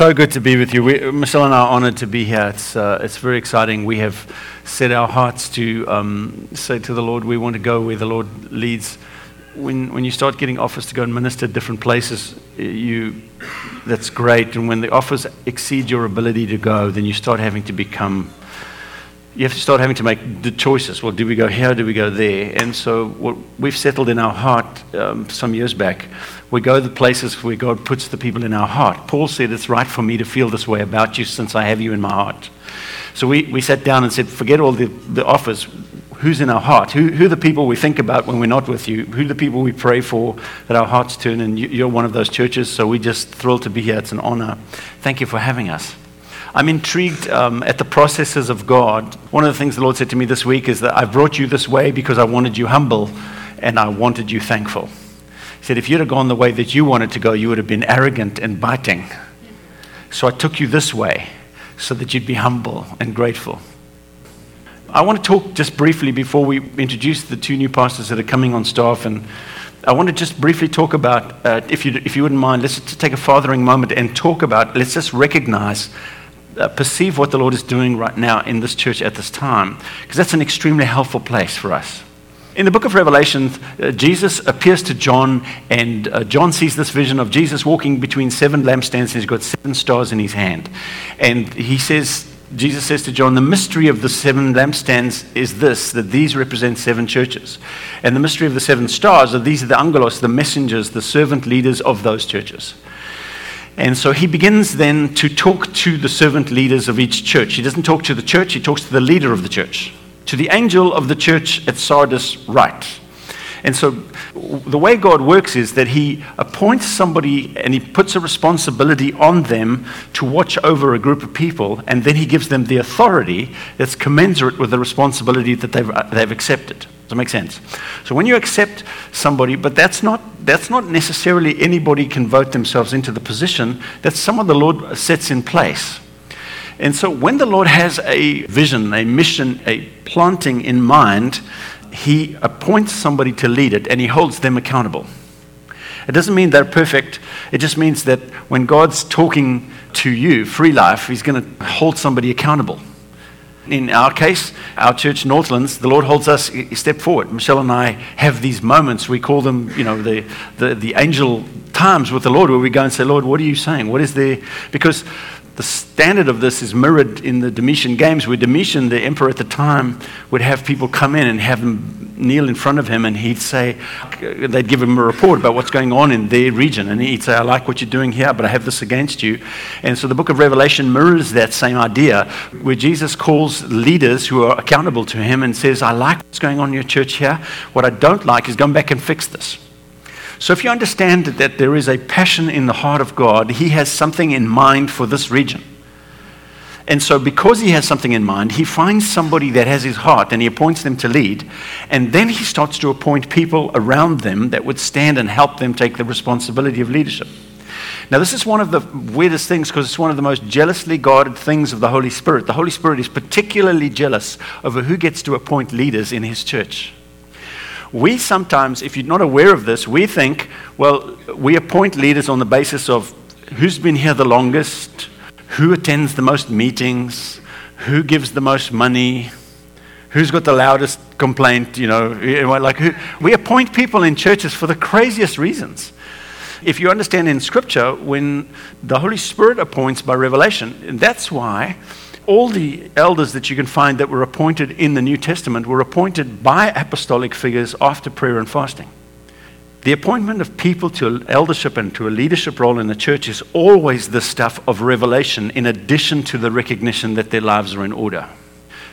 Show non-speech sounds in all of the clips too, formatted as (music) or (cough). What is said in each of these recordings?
so good to be with you. We, Michelle and I are honored to be here. It's, uh, it's very exciting. We have set our hearts to um, say to the Lord, we want to go where the Lord leads. When, when you start getting offers to go and minister at different places, you, that's great. And when the offers exceed your ability to go, then you start having to become you have to start having to make the choices. Well, do we go here? Do we go there? And so, what we've settled in our heart um, some years back, we go to the places where God puts the people in our heart. Paul said, It's right for me to feel this way about you since I have you in my heart. So, we, we sat down and said, Forget all the, the offers. Who's in our heart? Who, who are the people we think about when we're not with you? Who are the people we pray for that our hearts turn? And you, you're one of those churches, so we're just thrilled to be here. It's an honor. Thank you for having us. I'm intrigued um, at the processes of God. One of the things the Lord said to me this week is that I brought you this way because I wanted you humble and I wanted you thankful. He said, if you'd have gone the way that you wanted to go, you would have been arrogant and biting. So I took you this way so that you'd be humble and grateful. I want to talk just briefly before we introduce the two new pastors that are coming on staff. And I want to just briefly talk about, uh, if, you, if you wouldn't mind, let's just take a fathering moment and talk about, let's just recognize uh, perceive what the Lord is doing right now in this church at this time, because that's an extremely helpful place for us. In the book of Revelation, uh, Jesus appears to John, and uh, John sees this vision of Jesus walking between seven lampstands, and he's got seven stars in his hand. And he says, Jesus says to John, the mystery of the seven lampstands is this, that these represent seven churches. And the mystery of the seven stars are these are the angelos, the messengers, the servant leaders of those churches. And so he begins then to talk to the servant leaders of each church. He doesn't talk to the church, he talks to the leader of the church. To the angel of the church at Sardis, write. And so the way God works is that He appoints somebody and He puts a responsibility on them to watch over a group of people, and then He gives them the authority that's commensurate with the responsibility that they've, uh, they've accepted. Does that make sense? So when you accept somebody, but that's not, that's not necessarily anybody can vote themselves into the position, that's someone the Lord sets in place. And so when the Lord has a vision, a mission, a planting in mind, he appoints somebody to lead it and he holds them accountable. It doesn't mean they're perfect. It just means that when God's talking to you, free life, he's going to hold somebody accountable in our case, our church, Northlands, the Lord holds us a step forward. Michelle and I have these moments. We call them, you know, the, the, the angel times with the Lord where we go and say, Lord, what are you saying? What is there? Because the standard of this is mirrored in the Domitian Games, where Domitian, the emperor at the time, would have people come in and have them kneel in front of him, and he'd say, they'd give him a report about what's going on in their region, and he'd say, I like what you're doing here, but I have this against you. And so the book of Revelation mirrors that same idea, where Jesus calls leaders who are accountable to him and says, I like what's going on in your church here. What I don't like is going back and fix this. So, if you understand that there is a passion in the heart of God, He has something in mind for this region. And so, because He has something in mind, He finds somebody that has His heart and He appoints them to lead. And then He starts to appoint people around them that would stand and help them take the responsibility of leadership. Now, this is one of the weirdest things because it's one of the most jealously guarded things of the Holy Spirit. The Holy Spirit is particularly jealous over who gets to appoint leaders in His church. We sometimes, if you're not aware of this, we think, well, we appoint leaders on the basis of who's been here the longest, who attends the most meetings, who gives the most money, who's got the loudest complaint, you know, like who, we appoint people in churches for the craziest reasons. If you understand in Scripture, when the Holy Spirit appoints by revelation, that's why all the elders that you can find that were appointed in the New Testament were appointed by apostolic figures after prayer and fasting. The appointment of people to eldership and to a leadership role in the church is always the stuff of revelation, in addition to the recognition that their lives are in order.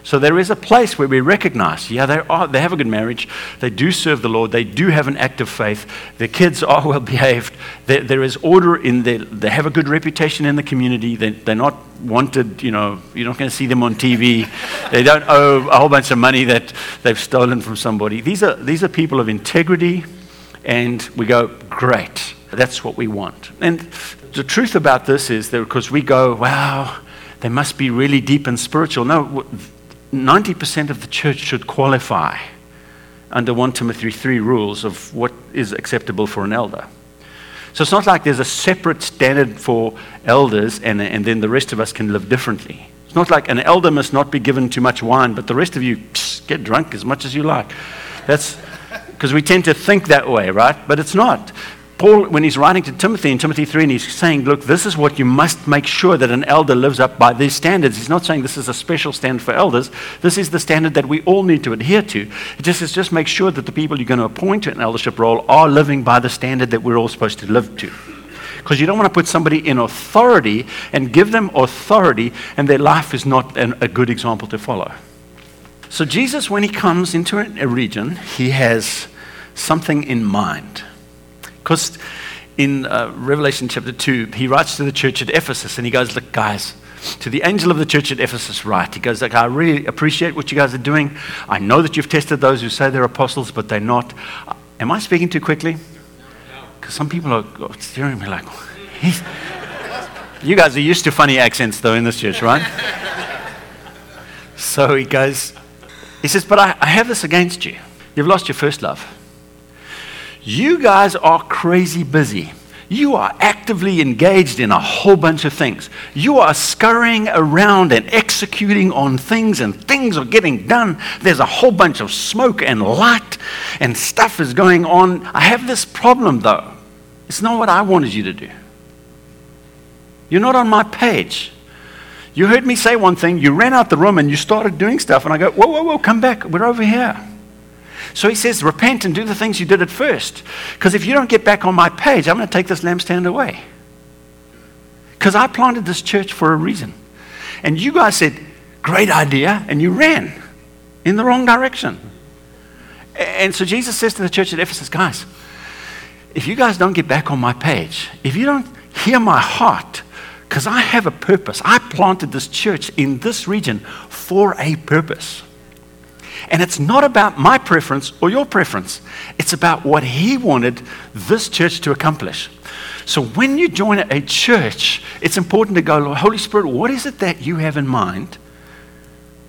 So there is a place where we recognize, yeah, they, are, they have a good marriage, they do serve the Lord, they do have an active faith, their kids are well behaved, there, there is order in their, they have a good reputation in the community, they, they're not wanted, you know, you're not going to see them on TV, (laughs) they don't owe a whole bunch of money that they've stolen from somebody. These are, these are people of integrity, and we go, great, that's what we want. And the truth about this is that because we go, wow, they must be really deep and spiritual. No, 90% of the church should qualify under 1 Timothy 3 rules of what is acceptable for an elder. So it's not like there's a separate standard for elders and, and then the rest of us can live differently. It's not like an elder must not be given too much wine, but the rest of you get drunk as much as you like. That's because we tend to think that way, right? But it's not. Paul, when he's writing to Timothy in Timothy 3, and he's saying, Look, this is what you must make sure that an elder lives up by these standards. He's not saying this is a special standard for elders. This is the standard that we all need to adhere to. It just is just make sure that the people you're going to appoint to an eldership role are living by the standard that we're all supposed to live to. Because you don't want to put somebody in authority and give them authority, and their life is not an, a good example to follow. So, Jesus, when he comes into a region, he has something in mind. Because in uh, Revelation chapter 2, he writes to the church at Ephesus and he goes, Look, guys, to the angel of the church at Ephesus, write. He goes, Look, I really appreciate what you guys are doing. I know that you've tested those who say they're apostles, but they're not. Am I speaking too quickly? Because some people are staring at me like. You guys are used to funny accents, though, in this church, right? so he goes, He says, But I, I have this against you. You've lost your first love. You guys are crazy busy. You are actively engaged in a whole bunch of things. You are scurrying around and executing on things, and things are getting done. There's a whole bunch of smoke and light, and stuff is going on. I have this problem, though. It's not what I wanted you to do. You're not on my page. You heard me say one thing, you ran out the room, and you started doing stuff, and I go, Whoa, whoa, whoa, come back. We're over here. So he says, repent and do the things you did at first. Because if you don't get back on my page, I'm going to take this lampstand away. Because I planted this church for a reason. And you guys said, great idea, and you ran in the wrong direction. And so Jesus says to the church at Ephesus, guys, if you guys don't get back on my page, if you don't hear my heart, because I have a purpose, I planted this church in this region for a purpose. And it's not about my preference or your preference, it's about what He wanted this church to accomplish. So when you join a church, it's important to go, Holy Spirit, what is it that you have in mind?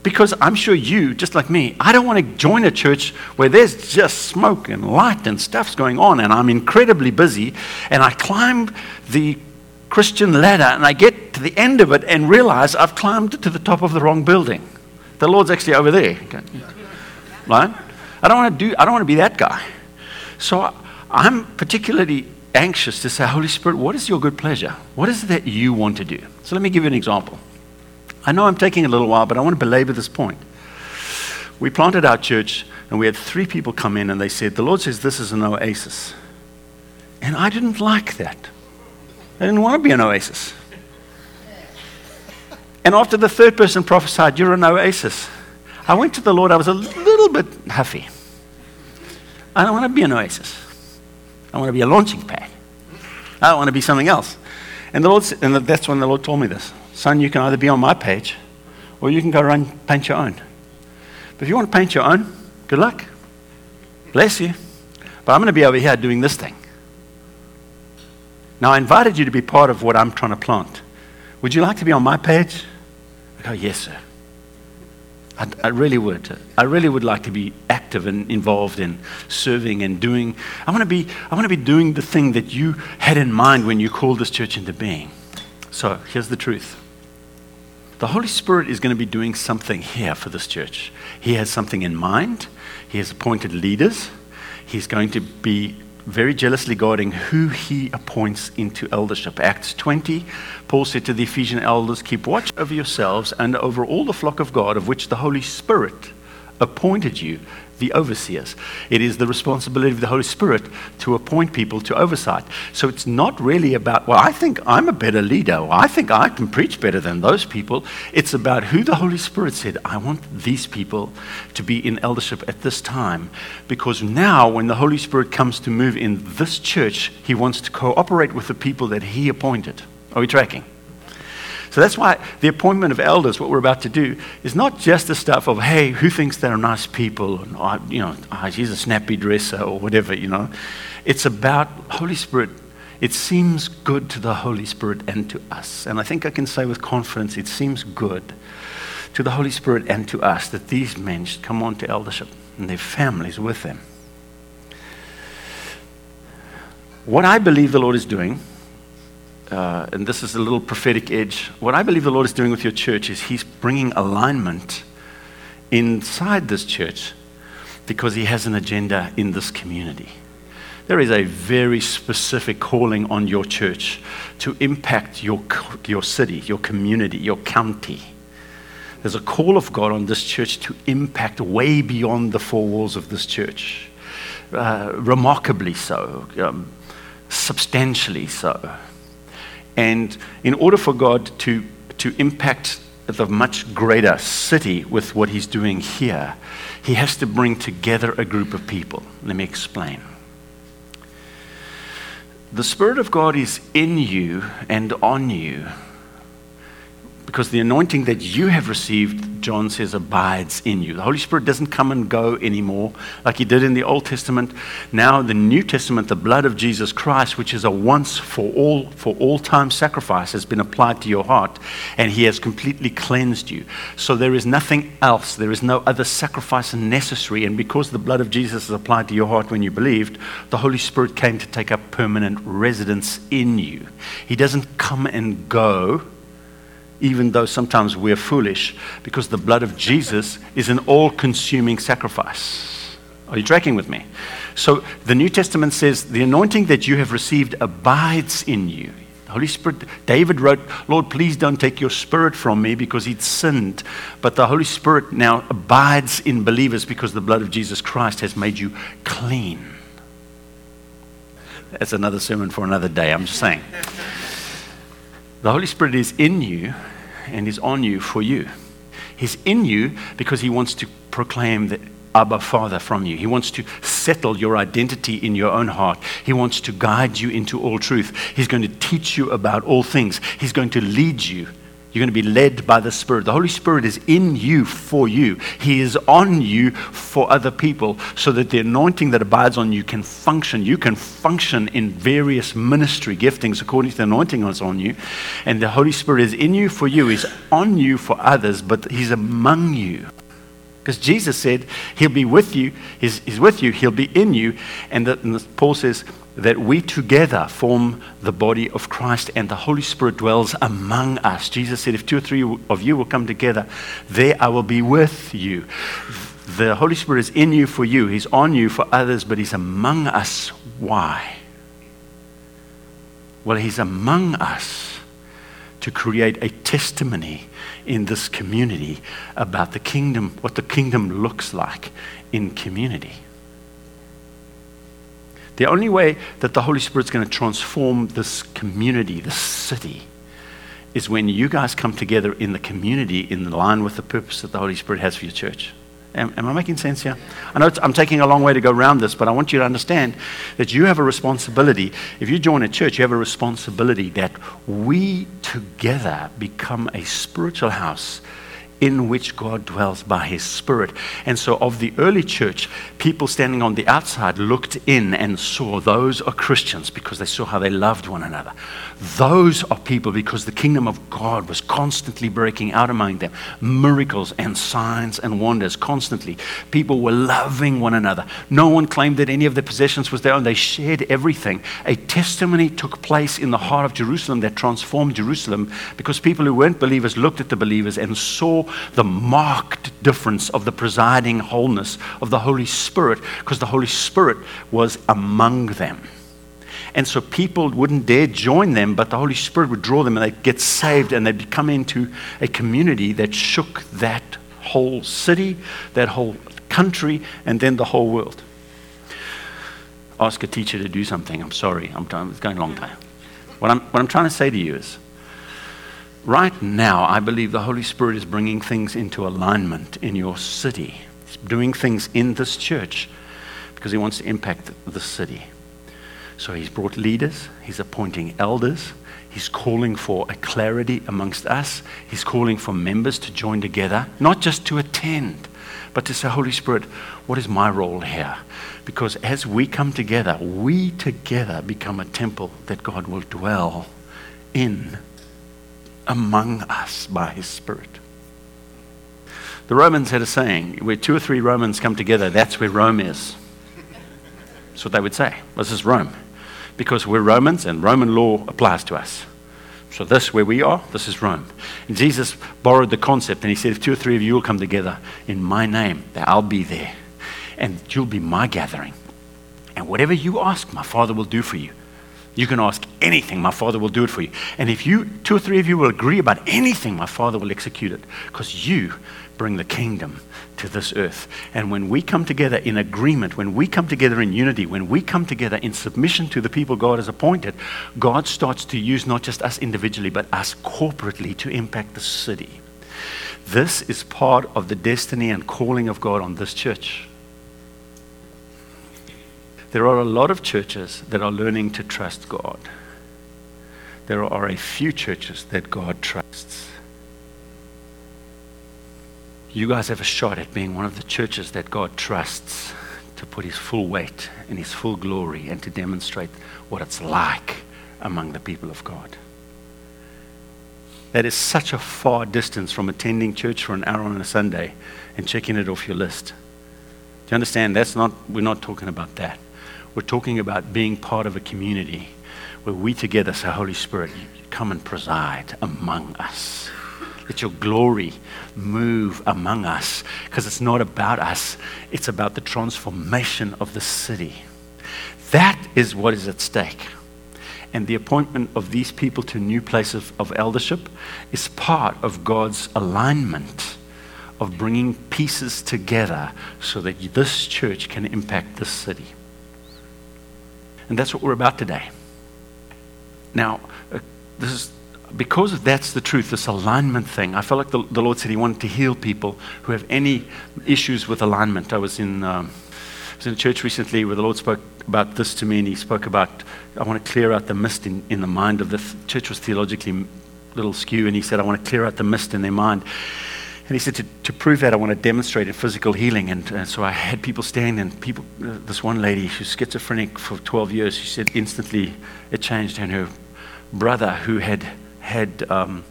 Because I'm sure you, just like me, I don't want to join a church where there's just smoke and light and stuff's going on, and I'm incredibly busy, and I climb the Christian ladder and I get to the end of it and realize I've climbed to the top of the wrong building. The Lord's actually over there right? I don't want to do, I don't want to be that guy. So I'm particularly anxious to say, Holy Spirit, what is your good pleasure? What is it that you want to do? So let me give you an example. I know I'm taking a little while, but I want to belabor this point. We planted our church, and we had three people come in, and they said, The Lord says this is an oasis. And I didn't like that. I didn't want to be an oasis. And after the third person prophesied, You're an oasis. I went to the Lord, I was a little bit huffy. I don't want to be an oasis. I want to be a launching pad. I don't want to be something else. And, the Lord, and that's when the Lord told me this. Son, you can either be on my page or you can go run paint your own. But if you want to paint your own, good luck. Bless you. But I'm going to be over here doing this thing. Now, I invited you to be part of what I'm trying to plant. Would you like to be on my page? I go, yes, sir. I, I, really would. I really would like to be active and involved in serving and doing. I want to be. I want to be doing the thing that you had in mind when you called this church into being. So here's the truth. The Holy Spirit is going to be doing something here for this church. He has something in mind. He has appointed leaders. He's going to be very jealously guarding who he appoints into eldership. Acts 20, Paul said to the Ephesian elders, Keep watch over yourselves and over all the flock of God, of which the Holy Spirit appointed you the overseers. It is the responsibility of the Holy Spirit to appoint people to oversight. So it's not really about, well, I think I'm a better leader, or I think I can preach better than those people. It's about who the Holy Spirit said, I want these people to be in eldership at this time. Because now, when the Holy Spirit comes to move in this church, he wants to cooperate with the people that he appointed. Are we tracking? So that's why the appointment of elders, what we're about to do, is not just the stuff of, hey, who thinks they're nice people? And, oh, you know, oh, he's a snappy dresser or whatever, you know. It's about Holy Spirit. It seems good to the Holy Spirit and to us. And I think I can say with confidence, it seems good to the Holy Spirit and to us that these men should come on to eldership and their families with them. What I believe the Lord is doing, uh, and this is a little prophetic edge, what I believe the Lord is doing with your church is He's bringing alignment inside this church because He has an agenda in this community. There is a very specific calling on your church to impact your, your city, your community, your county. There's a call of God on this church to impact way beyond the four walls of this church. Uh, remarkably so, um, substantially so. And in order for God to, to impact the much greater city with what He's doing here, He has to bring together a group of people. Let me explain the Spirit of God is in you and on you because the anointing that you have received, John says, abides in you. The Holy Spirit doesn't come and go anymore like he did in the Old Testament. Now, the New Testament, the blood of Jesus Christ, which is a once for all, for all time sacrifice, has been applied to your heart, and he has completely cleansed you. So there is nothing else, there is no other sacrifice necessary. And because the blood of Jesus is applied to your heart when you believed, the Holy Spirit came to take up permanent residence in you. He doesn't come and go even though sometimes we're foolish, because the blood of Jesus is an all consuming sacrifice. Are you tracking with me? So the New Testament says, The anointing that you have received abides in you. The Holy Spirit, David wrote, Lord, please don't take your spirit from me because he'd sinned. But the Holy Spirit now abides in believers because the blood of Jesus Christ has made you clean. That's another sermon for another day, I'm just saying. The Holy Spirit is in you and is on you for you. He's in you because he wants to proclaim the Abba Father from you. He wants to settle your identity in your own heart. He wants to guide you into all truth. He's going to teach you about all things. He's going to lead you you're going to be led by the Spirit. The Holy Spirit is in you for you, He is on you for other people so that the anointing that abides on you can function. You can function in various ministry giftings according to the anointing that's on you. And the Holy Spirit is in you for you, He's on you for others, but He's among you. Because Jesus said, He'll be with you, he's, he's, with you, He'll be in you. And, that, and Paul says, that we together form the body of Christ and the Holy Spirit dwells among us. Jesus said, If two or three of you will come together, there I will be with you. The Holy Spirit is in you for you, He's on you for others, but He's among us. Why? Well, He's among us to create a testimony in this community about the kingdom, what the kingdom looks like in community. The only way that the Holy Spirit's going to transform this community, this city, is when you guys come together in the community in line with the purpose that the Holy Spirit has for your church. Am, am I making sense here? I know I'm taking a long way to go around this, but I want you to understand that you have a responsibility. If you join a church, you have a responsibility that we together become a spiritual house in which God dwells by his Spirit. And so, of the early church, people standing on the outside looked in and saw those are Christians because they saw how they loved one another. Those are people because the kingdom of God was constantly breaking out among them. Miracles and signs and wonders constantly. People were loving one another. No one claimed that any of their possessions was their own. They shared everything. A testimony took place in the heart of Jerusalem that transformed Jerusalem because people who weren't believers looked at the believers and saw the marked difference of the presiding wholeness of the Holy Spirit because the Holy Spirit was among them. And so people wouldn't dare join them, but the Holy Spirit would draw them and they'd get saved and they'd come into a community that shook that whole city, that whole country, and then the whole world. Ask a teacher to do something. I'm sorry, I'm. It's going a long time. What I'm, what I'm trying to say to you is right now, I believe the Holy Spirit is bringing things into alignment in your city. He's doing things in this church because He wants to impact the city. So He's brought leaders, He's appointing elders, He's calling for a clarity amongst us, He's calling for members to join together, not just to attend, but to say, Holy Spirit, what is my role here? Because as we come together, we together become a temple that God will dwell in among us by his Spirit. The Romans had a saying where two or three Romans come together, that's where Rome is. That's what they would say. This is Rome. because we're Romans and Roman law applies to us. So, this, where we are, this is Rome. And Jesus borrowed the concept and he said, If two or three of you will come together in my name, that I'll be there. And you'll be my gathering. And whatever you ask, my Father will do for you. You can ask anything, my Father will do it for you. And if you, two or three of you will agree about anything, my Father will execute it because you bring the kingdom to this earth. And when we come together in agreement, when we come together in unity, when we come together in submission to the people God has appointed, God starts to use not just us individually, but us corporately to impact the city. This is part of the destiny and calling of God on this church. There are a lot of churches that are learning to trust God. There are a few churches that God trusts. You guys have a shot at being one of the churches that God trusts to put his full weight and his full glory and to demonstrate what it's like among the people of God. That is such a far distance from attending church for an hour on a Sunday and checking it off your list. Do you understand? That's not, we're not talking about that. We're talking about being part of a community where we together say, Holy Spirit, come and preside among us. Let your glory move among us because it's not about us, it's about the transformation of the city. That is what is at stake. And the appointment of these people to new places of eldership is part of God's alignment of bringing pieces together so that this church can impact this city. And that's what we're about today. Now, uh, this is because that's the truth, this alignment thing. I felt like the, the, Lord said He wanted to heal people who have any issues with alignment. I was in, um, I was in a church recently where the Lord spoke about this to me, and He spoke about, I want to clear out the mist in, in the mind of the th- church was theologically a little skew, and He said, I want to clear out the mist in their mind. And he said, to, to prove that, I want to demonstrate in physical healing. And, and so I had people stand, and people, uh, this one lady, who's schizophrenic for 12 years, she said instantly it changed. And her brother, who had had um,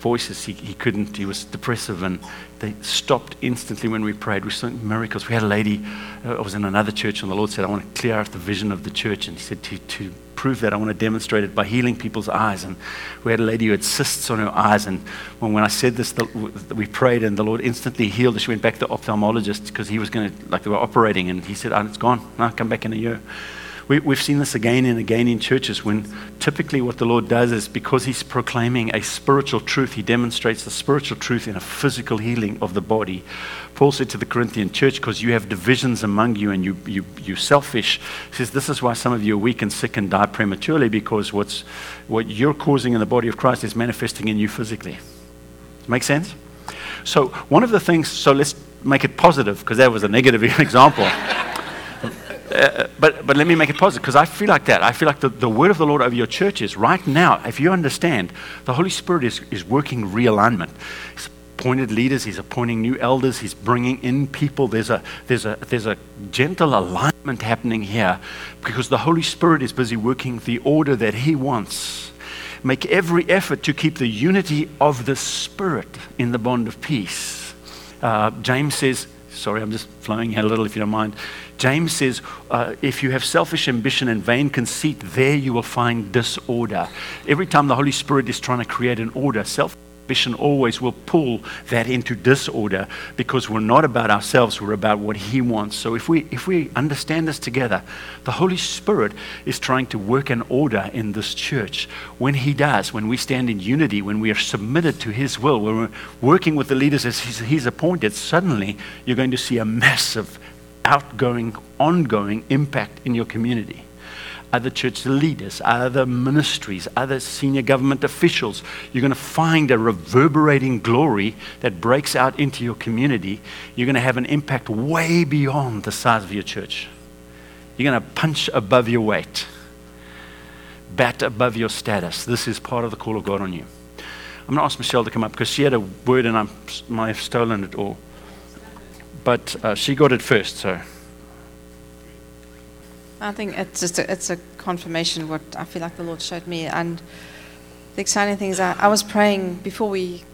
voices, he, he couldn't, he was depressive, and they stopped instantly when we prayed. We saw miracles. We had a lady, uh, I was in another church, and the Lord said, I want to clear out the vision of the church. And he said, to, to prove that, I want to demonstrate it by healing people's eyes. And we had a lady who had cysts on her eyes. And when, when I said this, the, we prayed, and the Lord instantly healed her. She went back to the ophthalmologist because he was going to, like, they were operating. And he said, oh, It's gone. No, come back in a year. We, have seen this again and again in churches when typically what the Lord does is because He's proclaiming a spiritual truth, He demonstrates the spiritual truth in a physical healing of the body. Paul said to the Corinthian church, because you have divisions among you and you, you, you're selfish, he says, This is why some of you are weak and sick and die prematurely because what's, what you're causing in the body of Christ is manifesting in you physically. Make sense? So, one of the things, so let's make it positive because that was a negative (laughs) example. Uh, but, but let me make it positive because I feel like that. I feel like the, the word of the Lord over your church is right now, if you understand, the Holy Spirit is, is working realignment. He's appointed leaders, He's appointing new elders, He's bringing in people. There's a, there's a, there's a gentle alignment happening here because the Holy Spirit is busy working the order that He wants. Make every effort to keep the unity of the Spirit in the bond of peace. Uh, James says, sorry, I'm just flowing here a little if you don't mind. James says, uh, if you have selfish ambition and vain conceit, there you will find disorder. Every time the Holy Spirit is trying to create an order, self ambition always will pull that into disorder because we're not about ourselves, we're about what He wants. So if we, if we understand this together, the Holy Spirit is trying to work an order in this church. When He does, when we stand in unity, when we are submitted to His will, when we're working with the leaders as He's, he's appointed, suddenly you're going to see a massive outgoing, ongoing impact in your community. Other church leaders, other ministries, other senior government officials, you're going to find a reverberating glory that breaks out into your community. You're going to have an impact way beyond the size of your church. You're going to punch above your weight, bat above your status. This is part of the call of God on you. I'm going to ask Michelle to come up because she had a word and I'm, I have stolen it all but uh, she got it first, so. I think it's just a, it's a confirmation what I feel like the Lord showed me, and the exciting thing is I, I was praying before we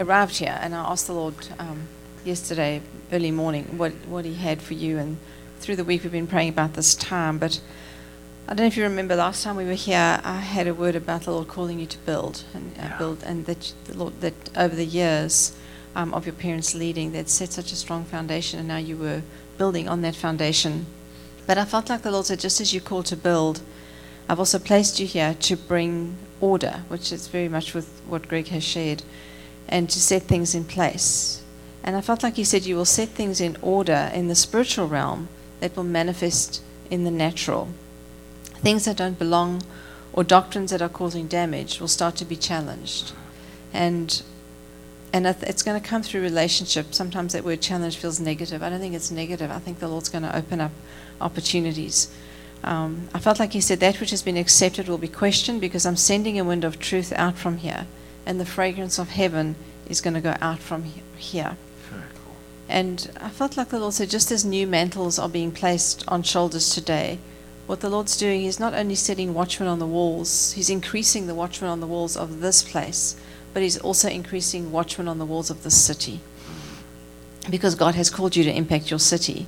arrived here, and I asked the Lord um, yesterday early morning what what He had for you, and through the week we've been praying about this time, but I don't know if you remember last time we were here, I had a word about the Lord calling you to build and uh, build, and that the Lord that over the years um, of your parents leading, they'd set such a strong foundation, and now you were building on that foundation. But I felt like the Lord said, just as you called to build, I've also placed you here to bring order, which is very much with what Greg has shared, and to set things in place. And I felt like He said, you will set things in order in the spiritual realm that will manifest in the natural things that don't belong or doctrines that are causing damage will start to be challenged. And and it's going to come through relationship. Sometimes that word challenge feels negative. I don't think it's negative. I think the Lord's going to open up opportunities. Um, I felt like He said that which has been accepted will be questioned because I'm sending a wind of truth out from here, and the fragrance of heaven is going to go out from he- here. Very cool. And I felt like the Lord said, just as new mantles are being placed on shoulders today, what the Lord's doing is not only setting watchmen on the walls, He's increasing the watchmen on the walls of this place, but He's also increasing watchmen on the walls of this city. Because God has called you to impact your city.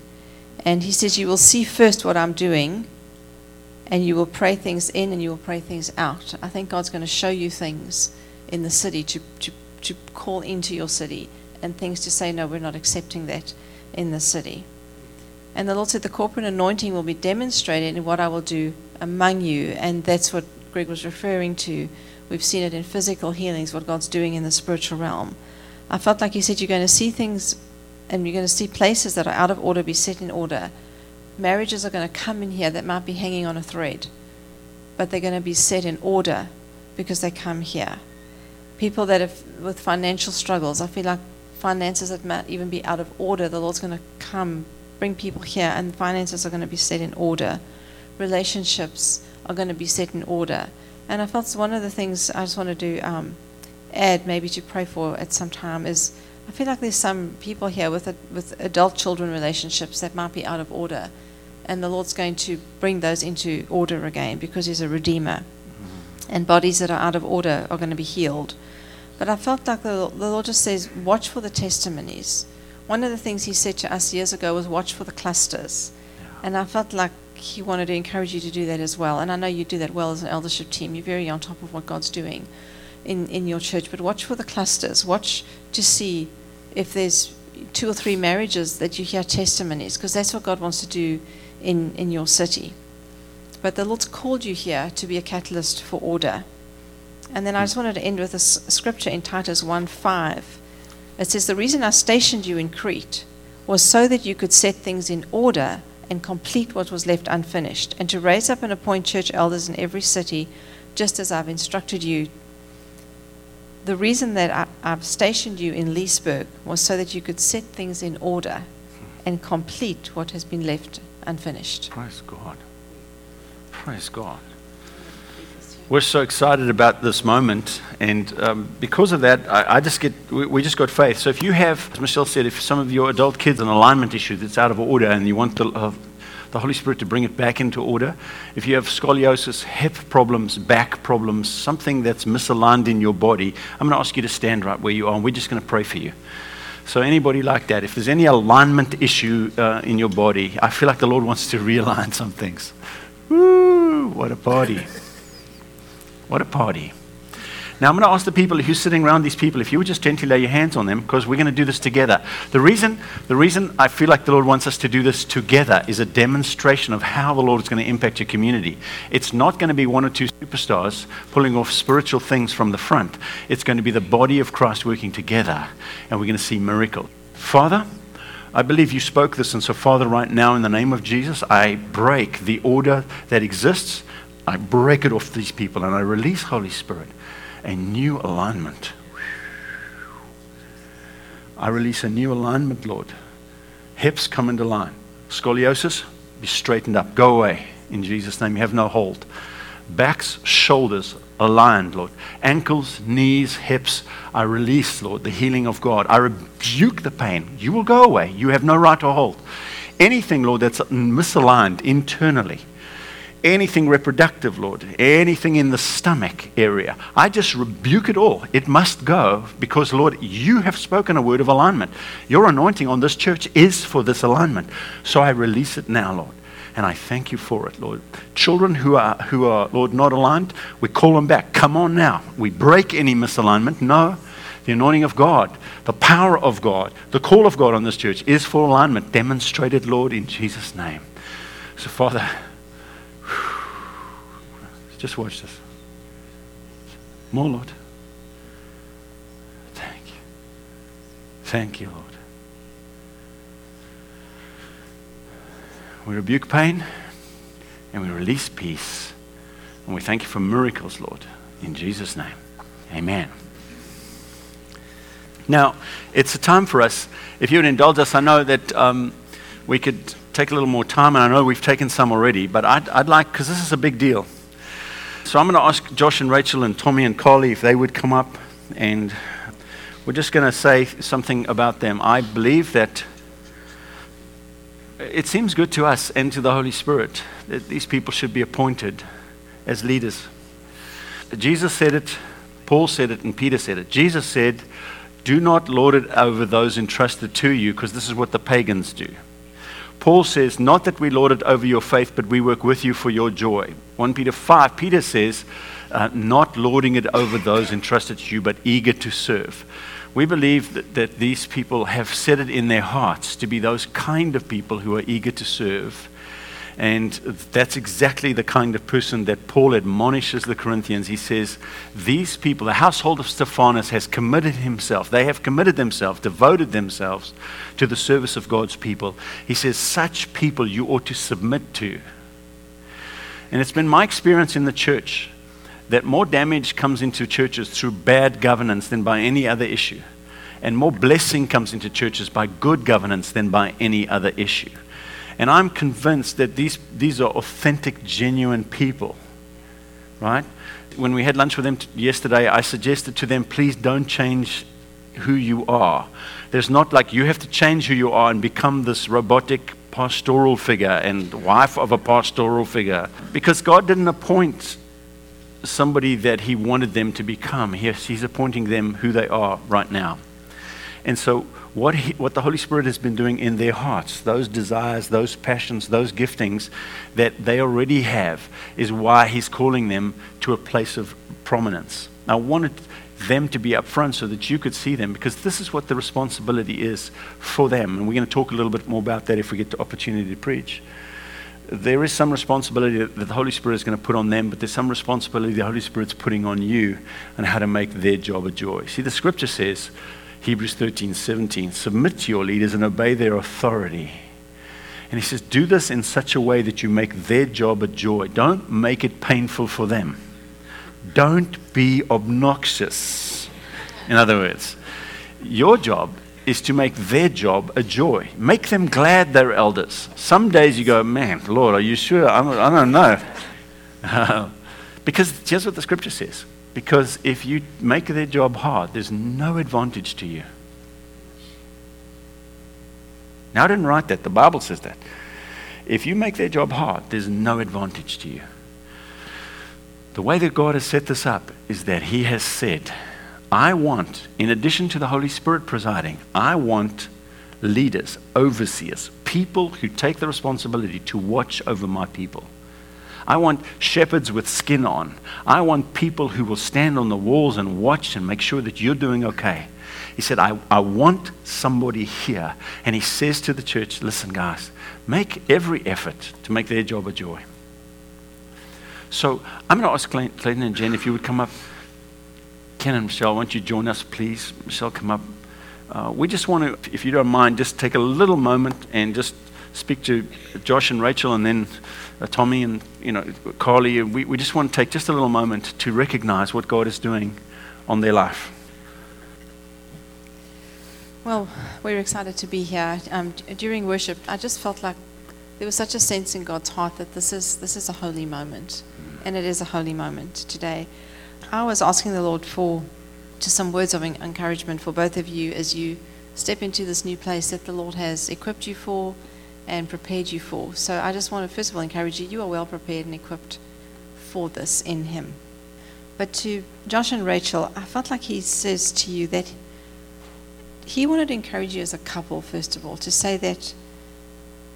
And He says, You will see first what I'm doing, and you will pray things in and you will pray things out. I think God's going to show you things in the city to, to, to call into your city and things to say, no, we're not accepting that in the city. And the Lord said, the corporate anointing will be demonstrated in what I will do among you. And that's what Greg was referring to. We've seen it in physical healings, what God's doing in the spiritual realm. I felt like you said, you're going to see things and you're going to see places that are out of order be set in order. Marriages are going to come in here that might be hanging on a thread, but they're going to be set in order because they come here. People that have with financial struggles, I feel like finances that might even be out of order, the Lord's going to come, bring people here, and finances are going to be set in order. Relationships are going to be set in order. And I felt one of the things I just want to do, um, add maybe to pray for at some time is I feel like there's some people here with a, with adult children relationships that might be out of order, and the Lord's going to bring those into order again because He's a redeemer, and bodies that are out of order are going to be healed. But I felt like the, the Lord just says, watch for the testimonies. One of the things He said to us years ago was watch for the clusters, and I felt like He wanted to encourage you to do that as well. And I know you do that well as an eldership team. You're very on top of what God's doing in, in your church, but watch for the clusters. Watch to see if there's two or three marriages that you hear testimonies, because that's what God wants to do in, in your city. But the Lord's called you here to be a catalyst for order. And then I just wanted to end with a scripture in Titus 1 5. It says, The reason I stationed you in Crete was so that you could set things in order and complete what was left unfinished, and to raise up and appoint church elders in every city, just as I've instructed you the reason that I, I've stationed you in Leesburg was so that you could set things in order and complete what has been left unfinished. Praise God. Praise God. We're so excited about this moment, and um, because of that, I, I just get we, we just got faith. So if you have, as Michelle said, if some of your adult kids an alignment issue that's out of order, and you want the, uh, the Holy Spirit to bring it back into order, if you have scoliosis, hip problems, back problems, something that's misaligned in your body, I'm going to ask you to stand right where you are, and we're just going to pray for you. So anybody like that, if there's any alignment issue uh, in your body, I feel like the Lord wants to (laughs) realign some things. Woo! What a party! What a party! Now I'm going to ask the people who's sitting around these people if you would just gently lay your hands on them because we're going to do this together. The reason, the reason I feel like the Lord wants us to do this together is a demonstration of how the Lord is going to impact your community. It's not going to be one or two superstars pulling off spiritual things from the front. It's going to be the body of Christ working together, and we're going to see miracles. Father, I believe you spoke this, and so, Father, right now, in the name of Jesus, I break the order that exists. I break it off these people, and I release, Holy Spirit, a new alignment. I release a new alignment, Lord. Hips come into line. Scoliosis, be straightened up. Go away. In Jesus' name, you have no hold. Backs, shoulders, aligned, Lord. Ankles, knees, hips, I release, Lord, the healing of God. I rebuke the pain. You will go away. You have no right to hold. Anything, Lord, that's misaligned internally, anything reproductive, Lord, anything in the stomach area, I just rebuke it all. It must go because, Lord, you have spoken a word of alignment. Your anointing on this church is for this alignment. So I release it now, Lord. And I thank you for it, Lord. Children who are, who are, Lord, not aligned, we call them back. Come on now. We break any misalignment. No. The anointing of God, the power of God, the call of God on this church is for alignment. Demonstrated, Lord, in Jesus' name. So, Father, just watch this. More, Lord. Thank you. Thank you, Lord. We rebuke pain and we release peace. And we thank you for miracles, Lord. In Jesus' name. Amen. Now, it's a time for us. If you would indulge us, I know that um, we could take a little more time, and I know we've taken some already, but I'd, I'd like, because this is a big deal. So I'm going to ask Josh and Rachel and Tommy and Carly if they would come up, and we're just going to say something about them. I believe that it seems good to us and to the Holy Spirit that these people should be appointed as leaders. Jesus said it, Paul said it, and Peter said it. Jesus said, Do not lord it over those entrusted to you, because this is what the pagans do. Paul says, Not that we lord it over your faith, but we work with you for your joy. 1 Peter 5, Peter says, uh, Not lording it over those entrusted to you, but eager to serve. We believe that, that these people have set it in their hearts to be those kind of people who are eager to serve. And that's exactly the kind of person that Paul admonishes the Corinthians. He says, These people, the household of Stephanas, has committed himself. They have committed themselves, devoted themselves to the service of God's people. He says, Such people you ought to submit to. And it's been my experience in the church that more damage comes into churches through bad governance than by any other issue. And more blessing comes into churches by good governance than by any other issue. And I'm convinced that these, these are authentic, genuine people, right? When we had lunch with them t- yesterday, I suggested to them, please don't change who you are. There's not like you have to change who you are and become this robotic pastoral figure and wife of a pastoral figure. Because God didn't appoint somebody that He wanted them to become. He's, he's appointing them who they are right now. And so, what, he, what the Holy Spirit has been doing in their hearts, those desires, those passions, those giftings that they already have, is why He's calling them to a place of prominence. I wanted them to be up front so that you could see them because this is what the responsibility is for them. And we're going to talk a little bit more about that if we get the opportunity to preach there is some responsibility that the Holy Spirit is going to put on them, but there's some responsibility the Holy Spirit's putting on you and how to make their job a joy. See, the scripture says, Hebrews 13, 17, submit to your leaders and obey their authority. And he says, do this in such a way that you make their job a joy. Don't make it painful for them. Don't be obnoxious. In other words, your job is to make their job a joy. Make them glad they're elders. Some days you go, man, Lord, are you sure? I don't, I don't know. (laughs) because here's what the scripture says. Because if you make their job hard, there's no advantage to you. Now, I didn't write that. The Bible says that. If you make their job hard, there's no advantage to you. The way that God has set this up is that He has said, I want, in addition to the Holy Spirit presiding, I want leaders, overseers, people who take the responsibility to watch over my people. I want shepherds with skin on. I want people who will stand on the walls and watch and make sure that you're doing okay. He said, I, I want somebody here. And he says to the church, listen, guys, make every effort to make their job a joy. So I'm going to ask Clayton and Jen if you would come up. Ken and Michelle, won't you join us, please? Michelle, come up. Uh, we just want to, if you don't mind, just take a little moment and just speak to Josh and Rachel and then Tommy and, you know, Carly. We, we just want to take just a little moment to recognize what God is doing on their life. Well, we're excited to be here. Um, during worship, I just felt like there was such a sense in God's heart that this is, this is a holy moment. And it is a holy moment today. I was asking the Lord for just some words of encouragement for both of you as you step into this new place that the Lord has equipped you for and prepared you for. So I just want to first of all encourage you. You are well prepared and equipped for this in Him. But to Josh and Rachel, I felt like He says to you that He wanted to encourage you as a couple, first of all, to say that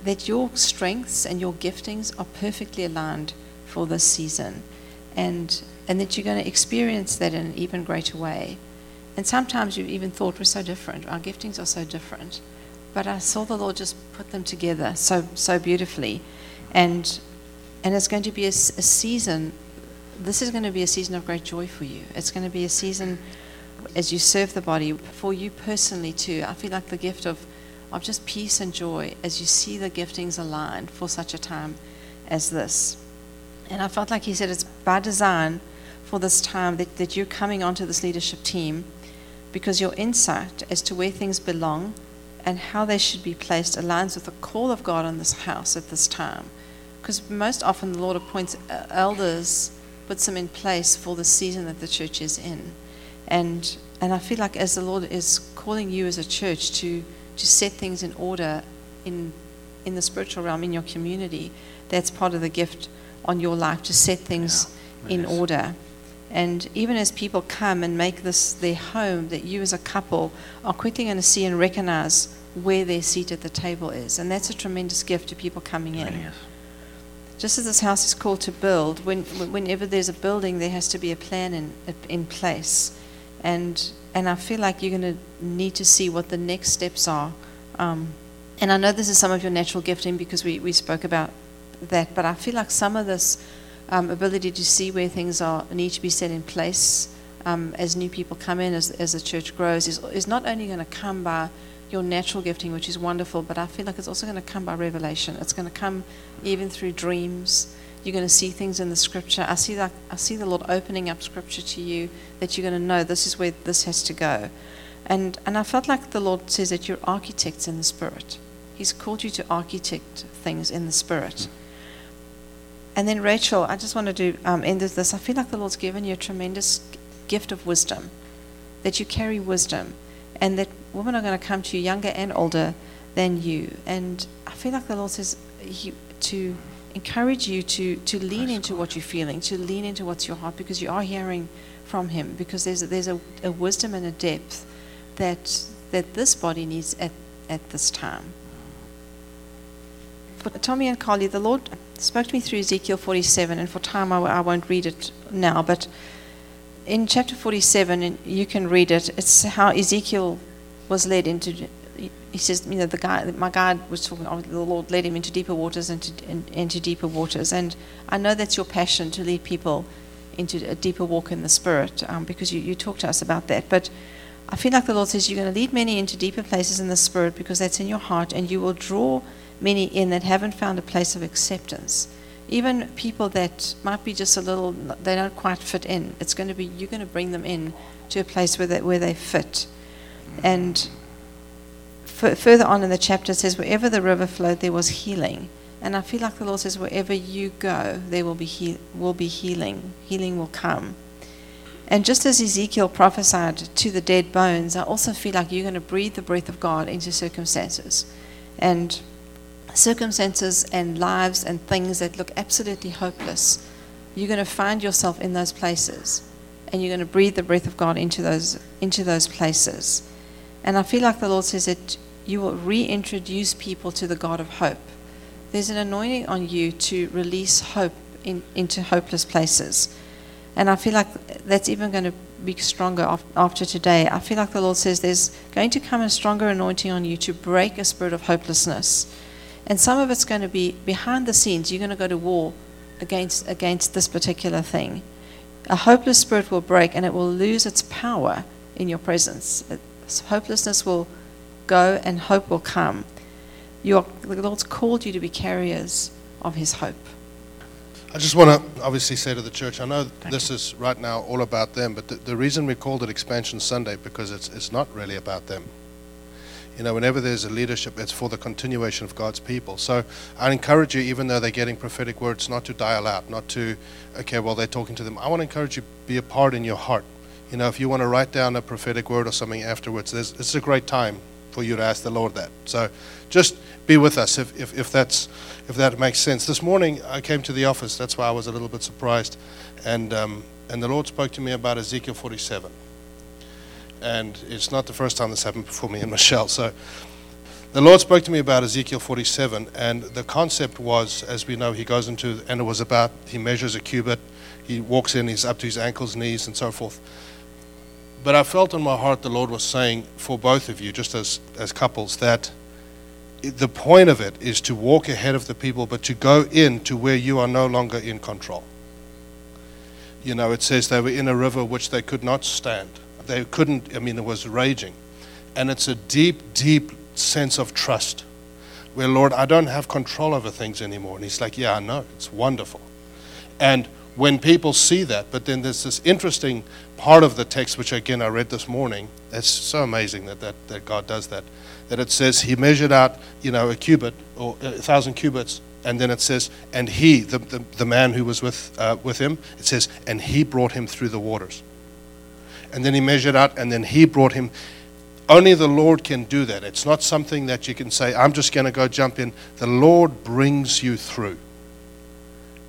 that your strengths and your giftings are perfectly aligned for this season, and and that you're going to experience that in an even greater way. And sometimes you've even thought we're so different, our giftings are so different. But I saw the Lord just put them together so so beautifully, and and it's going to be a season. This is going to be a season of great joy for you. It's going to be a season as you serve the body for you personally too. I feel like the gift of of just peace and joy as you see the giftings aligned for such a time as this. And I felt like he said it's by design for this time that, that you're coming onto this leadership team because your insight as to where things belong and how they should be placed aligns with the call of God on this house at this time. Because most often the Lord appoints elders, puts them in place for the season that the church is in. And, and I feel like as the Lord is calling you as a church to, to set things in order in, in the spiritual realm, in your community, that's part of the gift on your life to set things Yeah, in yes. order. And even as people come and make this their home, that you as a couple are quickly going to see and recognize where their seat at the table is. And that's a tremendous gift to people coming in. Really. Just as this house is called to build, when, whenever there's a building, there has to be a plan in, in place. And, and I feel like you're going to need to see what the next steps are. Um, and I know this is some of your natural gifting because we, we spoke about that, but I feel like some of this um, ability to see where things are need to be set in place um, as new people come in, as, as the church grows, is, is not only going to come by your natural gifting, which is wonderful, but I feel like it's also going to come by revelation. It's going to come even through dreams. You're going to see things in the scripture. I see that I see the Lord opening up scripture to you that you're going to know this is where this has to go. And and I felt like the Lord says that you're architects in the spirit. He's called you to architect things in the spirit. And then Rachel, I just want to um, end with this. I feel like the Lord's given you a tremendous gift of wisdom, that you carry wisdom, and that women are going to come to you younger and older than you. And I feel like the Lord says he, to encourage you to to lean Praise into God. what you're feeling, to lean into what's your heart, because you are hearing from Him. Because there's a, there's a, a wisdom and a depth that that this body needs at at this time. For Tommy and Carly, the Lord spoke to me through Ezekiel 47, and for time I, I won't read it now, but in chapter 47, and you can read it, it's how Ezekiel was led into. He says, you know, the guy, my guide was talking. oh, The Lord led him into deeper waters, into into deeper waters, and I know that's your passion to lead people into a deeper walk in the Spirit, um, because you, you talk to us about that. But I feel like the Lord says you're going to lead many into deeper places in the Spirit because that's in your heart, and you will draw many in that haven't found a place of acceptance. Even people that might be just a little, they don't quite fit in. It's going to be, you're going to bring them in to a place where they, where they fit. And f- further on in the chapter, it says, wherever the river flowed, there was healing. And I feel like the Lord says, wherever you go, there will be, will be healing. Healing will come. And just as Ezekiel prophesied to the dead bones, I also feel like you're going to breathe the breath of God into circumstances. And circumstances and lives and things that look absolutely hopeless, you're going to find yourself in those places. And you're going to breathe the breath of God into those, into those places. And I feel like the Lord says that you will reintroduce people to the God of hope. There's an anointing on you to release hope in, into hopeless places. And I feel like that's even going to be stronger after today. I feel like the Lord says there's going to come a stronger anointing on you to break a spirit of hopelessness. And some of it's going to be behind the scenes. You're going to go to war against, against this particular thing. A hopeless spirit will break and it will lose its power in your presence. Hopelessness will go and hope will come. You are, the Lord's called you to be carriers of His hope. I just want to obviously say to the church, I know this is right now all about them, but the, the reason we called it Expansion Sunday because it's it's not really about them. You know, whenever there's a leadership, it's for the continuation of God's people. So I encourage you, even though they're getting prophetic words, not to dial out, not to, okay, well, they're talking to them. I want to encourage you, be a part in your heart. You know, if you want to write down a prophetic word or something afterwards, it's a great time for you to ask the Lord that. So just be with us if, if, if that's if that makes sense. This morning I came to the office. That's why I was a little bit surprised, and um, and the Lord spoke to me about Ezekiel 47. And it's not the first time this happened before me and (laughs) Michelle. So The Lord spoke to me about Ezekiel 47, and the concept was, as we know, he goes into, and it was about, he measures a cubit, he walks in, he's up to his ankles, knees, and so forth. But I felt in my heart the Lord was saying for both of you, just as, as couples, that the point of it is to walk ahead of the people, but to go in to where you are no longer in control. You know, it says they were in a river which they could not stand. They couldn't, I mean, it was raging. And it's a deep, deep sense of trust where, Lord, I don't have control over things anymore. And He's like, Yeah, I know. It's wonderful. And when people see that, but then there's this interesting part of the text, which again I read this morning. It's so amazing that, that, that God does that. That it says He measured out, you know, a cubit or a thousand cubits, and then it says, and He, the, the, the man who was with, uh, with Him, it says, and He brought him through the waters. And then He measured out, and then He brought him. Only the Lord can do that. It's not something that you can say, I'm just going to go jump in. The Lord brings you through.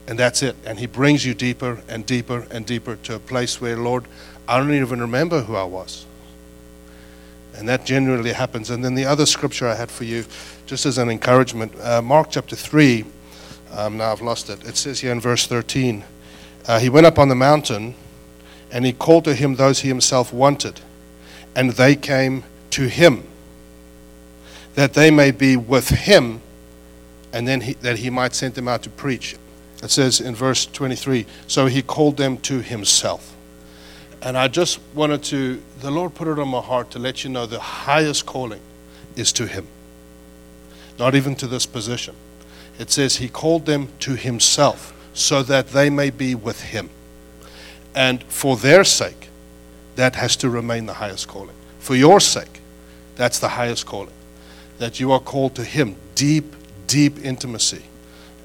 And that's it. And He brings you deeper and deeper and deeper to a place where, Lord, I don't even remember who I was. And that generally happens. And then the other scripture I had for you, just as an encouragement, uh, Mark chapter 3. Um, now I've lost it. It says here in verse 13 uh, He went up on the mountain and he called to him those he himself wanted, and they came to him, that they may be with him, and then he, that he might send them out to preach. It says in verse 23 So he called them to himself. And I just wanted to, the Lord put it on my heart to let you know the highest calling is to him, not even to this position. It says he called them to himself so that they may be with him. And for their sake, that has to remain the highest calling. For your sake, that's the highest calling. That you are called to him, deep, deep intimacy.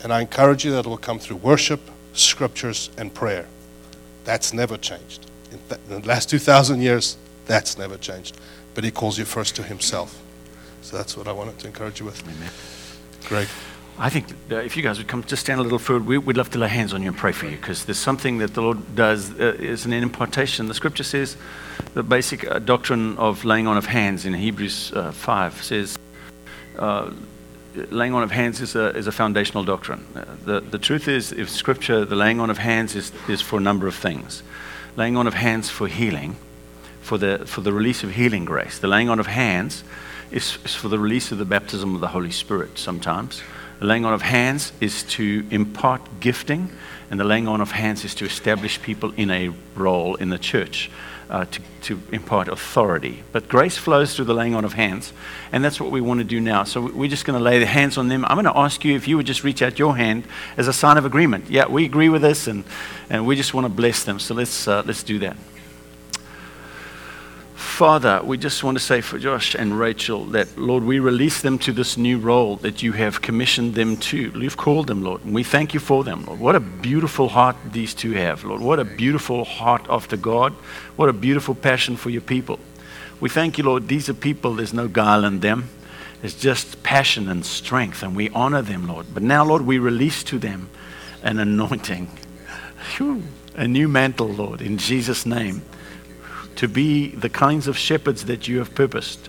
And I encourage you that it will come through worship, scriptures, and prayer. That's never changed. In th- in the last 2,000 years, that's never changed. But he calls you first to himself. So that's what I wanted to encourage you with. Amen. Greg. I think uh, if you guys would come just stand a little forward, we, we'd love to lay hands on you and pray for you because there's something that the Lord does uh, is an impartation. The scripture says the basic uh, doctrine of laying on of hands in Hebrews uh, 5 says uh, laying on of hands is a, is a foundational doctrine. Uh, the, the truth is, if scripture, the laying on of hands is, is for a number of things. Laying on of hands for healing, for the, for the release of healing grace. The laying on of hands is, is for the release of the baptism of the Holy Spirit sometimes. The laying on of hands is to impart gifting, and the laying on of hands is to establish people in a role in the church, uh, to, to impart authority. But grace flows through the laying on of hands, and that's what we want to do now. So we're just going to lay the hands on them. I'm going to ask you if you would just reach out your hand as a sign of agreement. Yeah, we agree with this, and, and we just want to bless them. So let's, uh, let's do that. Father, we just want to say for Josh and Rachel that, Lord, we release them to this new role that you have commissioned them to. You've called them, Lord, and we thank you for them, Lord. What a beautiful heart these two have, Lord. What a beautiful heart after God. What a beautiful passion for your people. We thank you, Lord. These are people, there's no guile in them. There's just passion and strength, and we honor them, Lord. But now, Lord, we release to them an anointing, (laughs) a new mantle, Lord, in Jesus' name to be the kinds of shepherds that you have purposed.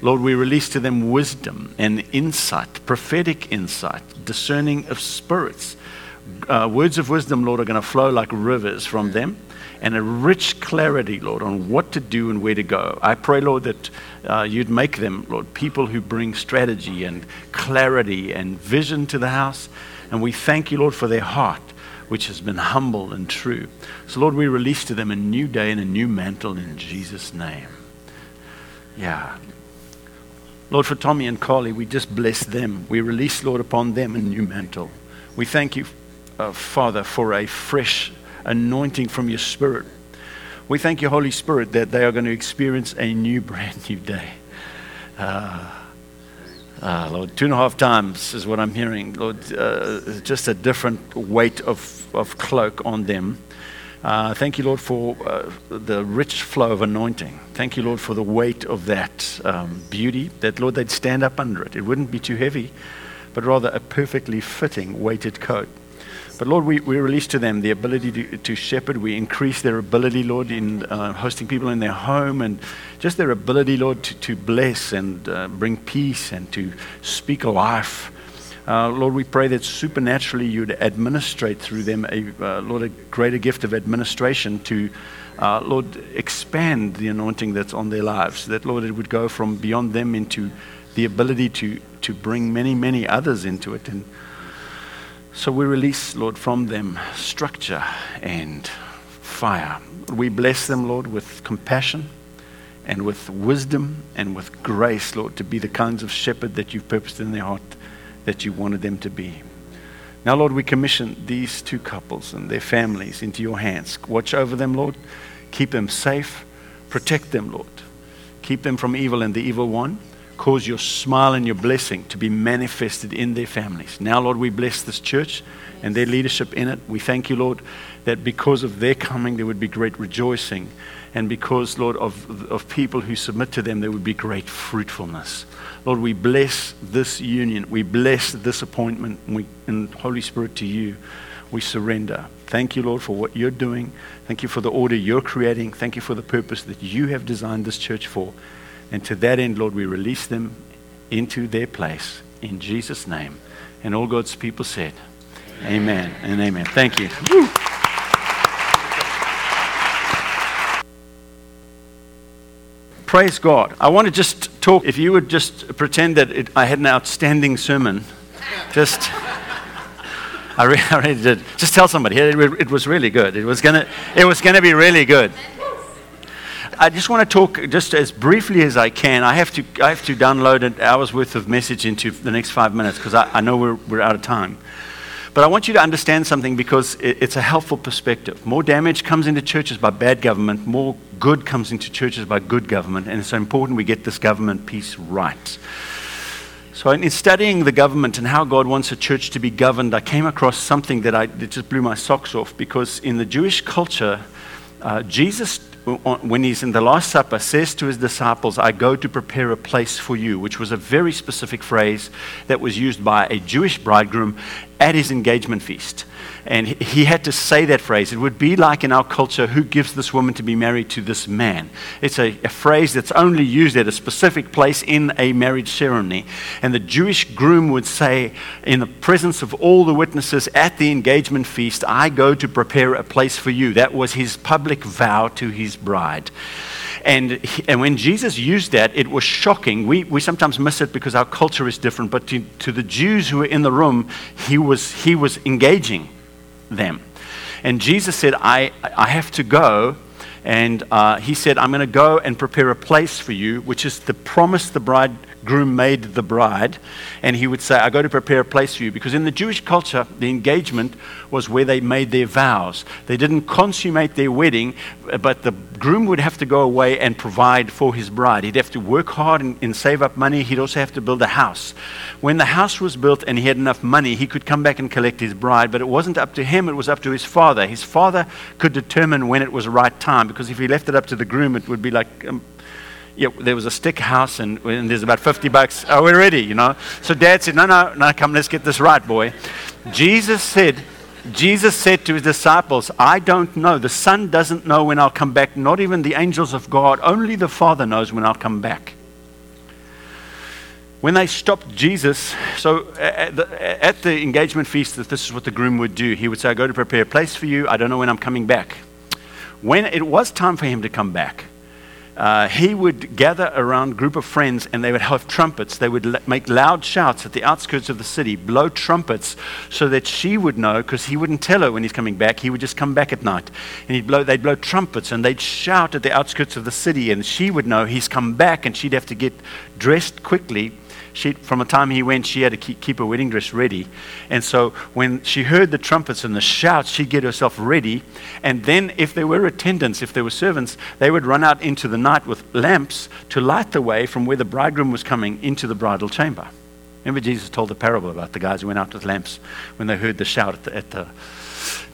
Lord, we release to them wisdom and insight, prophetic insight, discerning of spirits. Uh, words of wisdom, Lord, are going to flow like rivers from them, and a rich clarity, Lord, on what to do and where to go. I pray, Lord, that uh, you'd make them, Lord, people who bring strategy and clarity and vision to the house. And we thank you, Lord, for their heart which has been humble and true. So, Lord, we release to them a new day and a new mantle in Jesus' name. Yeah. Lord, for Tommy and Carly, we just bless them. We release, Lord, upon them a new mantle. We thank you, uh, Father, for a fresh anointing from your Spirit. We thank you, Holy Spirit, that they are going to experience a new, (laughs) brand new day. Uh, Ah, Lord, two and a half times is what I'm hearing. Lord, uh, just a different weight of, of cloak on them. Uh, thank you, Lord, for uh, the rich flow of anointing. Thank you, Lord, for the weight of that um, beauty, that, Lord, they'd stand up under it. It wouldn't be too heavy, but rather a perfectly fitting weighted coat. But Lord, we, we release to them the ability to, to shepherd. We increase their ability, Lord, in uh, hosting people in their home and just their ability, Lord, to, to bless and uh, bring peace and to speak life. Uh, Lord, we pray that supernaturally you'd administrate through them, a, uh, Lord, a greater gift of administration to, uh, Lord, expand the anointing that's on their lives. That, Lord, it would go from beyond them into the ability to, to bring many, many others into it. And so we release, Lord, from them structure and fire. We bless them, Lord, with compassion and with wisdom and with grace, Lord, to be the kinds of shepherd that you've purposed in their heart that you wanted them to be. Now, Lord, we commission these two couples and their families into your hands. Watch over them, Lord. Keep them safe. Protect them, Lord. Keep them from evil and the evil one cause your smile and your blessing to be manifested in their families. Now, Lord, we bless this church and their leadership in it. We thank you, Lord, that because of their coming, there would be great rejoicing. And because, Lord, of, of people who submit to them, there would be great fruitfulness. Lord, we bless this union. We bless this appointment. And, we, and Holy Spirit, to you, we surrender. Thank you, Lord, for what you're doing. Thank you for the order you're creating. Thank you for the purpose that you have designed this church for. And to that end, Lord, we release them into their place in Jesus' name. And all God's people said, Amen, and amen. Thank you. Praise God. I want to just talk, if you would just pretend that it, I had an outstanding sermon, just. (laughs) I, I really did. Just tell somebody. It, it was really good. It was gonna. It was gonna be really good. I just want to talk just as briefly as I can. I have to, I have to download an hour's worth of message into the next five minutes because I, I, know we're, we're out of time. But I want you to understand something because it's a helpful perspective. More damage comes into churches by bad government, more good comes into churches by good government, and it's so important we get this government piece right. So, in studying the government and how God wants a church to be governed, I came across something that, I, that just blew my socks off because in the Jewish culture, uh, Jesus when he's in the Last Supper, says to his disciples, I go to prepare a place for you, which was a very specific phrase that was used by a Jewish bridegroom at his engagement feast. And he had to say that phrase. It would be like in our culture, who gives this woman to be married to this man? It's a, a, phrase that's only used at a specific place in a marriage ceremony. And the Jewish groom would say, in the presence of all the witnesses at the engagement feast, I go to prepare a place for you. That was his public vow to his bride. And, and when Jesus used that, it was shocking. We, we sometimes miss it because our culture is different, but to, to the Jews who were in the room, he was, he was engaging them. And Jesus said, I, I have to go. And uh, he said, I'm going to go and prepare a place for you, which is the promise the bride groom made the bride, and he would say, I go to prepare a place for you. Because in the Jewish culture, the engagement was where they made their vows. They didn't consummate their wedding, but the groom would have to go away and provide for his bride. He'd have to work hard and, and save up money. He'd also have to build a house. When the house was built and he had enough money, he could come back and collect his bride, but it wasn't up to him, it was up to his father. His father could determine when it was the right time, because if he left it up to the groom, it would be like, um, yeah, there was a stick house and, and, there's about 50 bucks. Oh, we're ready, you know. So dad said, no, no, no, come, let's get this right, boy. Jesus said, Jesus said to his disciples, I don't know. The Son doesn't know when I'll come back, not even the angels of God. Only the Father knows when I'll come back. When they stopped Jesus, so at the, at the engagement feast, this is what the groom would do. He would say, I go to prepare a place for you. I don't know when I'm coming back. When it was time for him to come back, uh, he would gather around a group of friends and they would have trumpets. They would l- make loud shouts at the outskirts of the city, blow trumpets so that she would know, because he wouldn't tell her when he's coming back. He would just come back at night. And he'd blow, they'd blow trumpets and they'd shout at the outskirts of the city, and she would know he's come back and she'd have to get dressed quickly she, from the time he went, she had to keep, keep her wedding dress ready. And so when she heard the trumpets and the shouts, she'd get herself ready. And then, if there were attendants, if there were servants, they would run out into the night with lamps to light the way from where the bridegroom was coming into the bridal chamber. Remember, Jesus told the parable about the guys who went out with lamps when they heard the shout at the, at the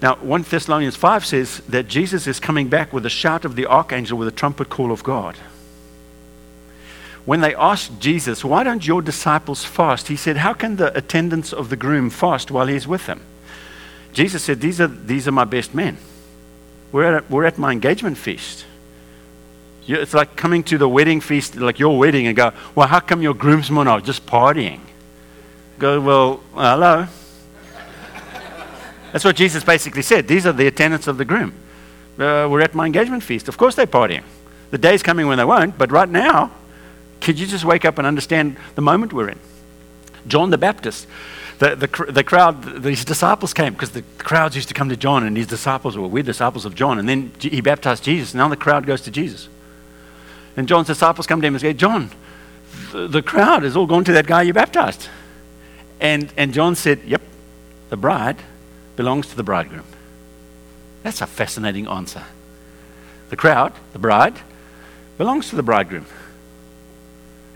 now, 1 Thessalonians 5 says that Jesus is coming back with the shout of the archangel with a trumpet call of God when they asked Jesus, Why don't your disciples fast? He said, How can the attendants of the groom fast while he's with them? Jesus said, These are, these are my best men. We're at, we're at my engagement feast. It's like coming to the wedding feast, like your wedding, and go, Well, how come your groomsmen are just partying? Go, Well, hello. That's what Jesus basically said. These are the attendants of the groom. Uh, we're at my engagement feast. Of course they're partying. The day's coming when they won't, but right now, could you just wake up and understand the moment we're in? John the Baptist, the, the, the crowd, these disciples came because the crowds used to come to John, and his disciples were we're disciples of John. And then he baptized Jesus. Now the crowd goes to Jesus. And John's disciples come to him and say, John, the, the crowd has all gone to that guy you baptized. And, and John said, Yep, the bride belongs to the bridegroom. That's a fascinating answer. The crowd, the bride, belongs to the bridegroom.